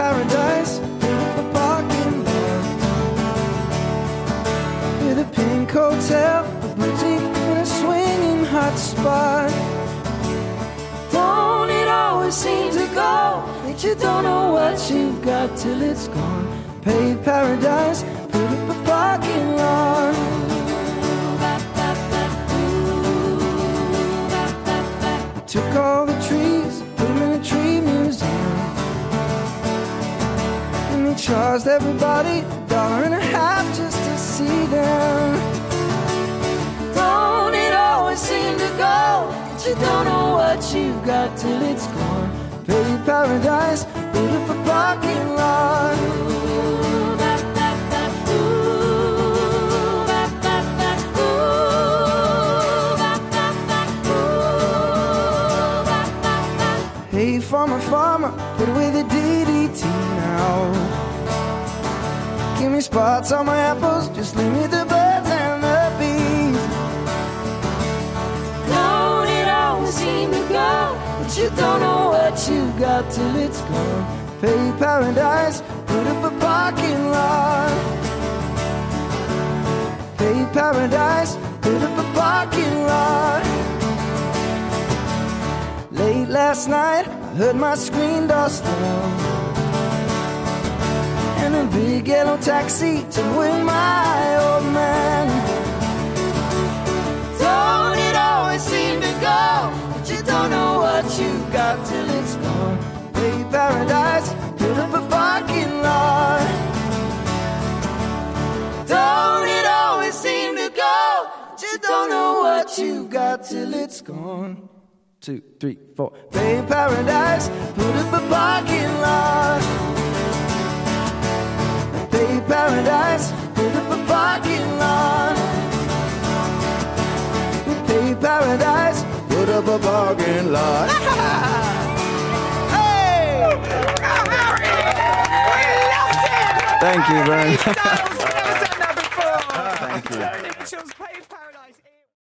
paradise in a parking lot with a pink hotel, a boutique, and a swinging hot spot. Don't it always seem to go that you don't know what you've got till it's gone? Pay paradise, put up a parking lot. took all the charged everybody a dollar and a half just to see them. Don't it always seem to go that you don't know what you've got till it's gone? Paved paradise, put up a parking lot. Hey, farmer, farmer, put away the me spots on my apples, just leave me the birds and the bees. Don't it always seem to go that you don't know what you got till it's gone? Pay paradise, put up a parking lot. Pay paradise, put up a parking lot. Late last night, I heard my screen door slam. Big yellow taxi to away my old man. Don't it always seem to go But you don't know what you got till it's gone? Pay paradise, put up a parking lot. Don't it always seem to go that you don't know what you got till it's gone? two, three, four. Bay Paradise, put up a up a parking lot. hey! Thank you very. Thank you.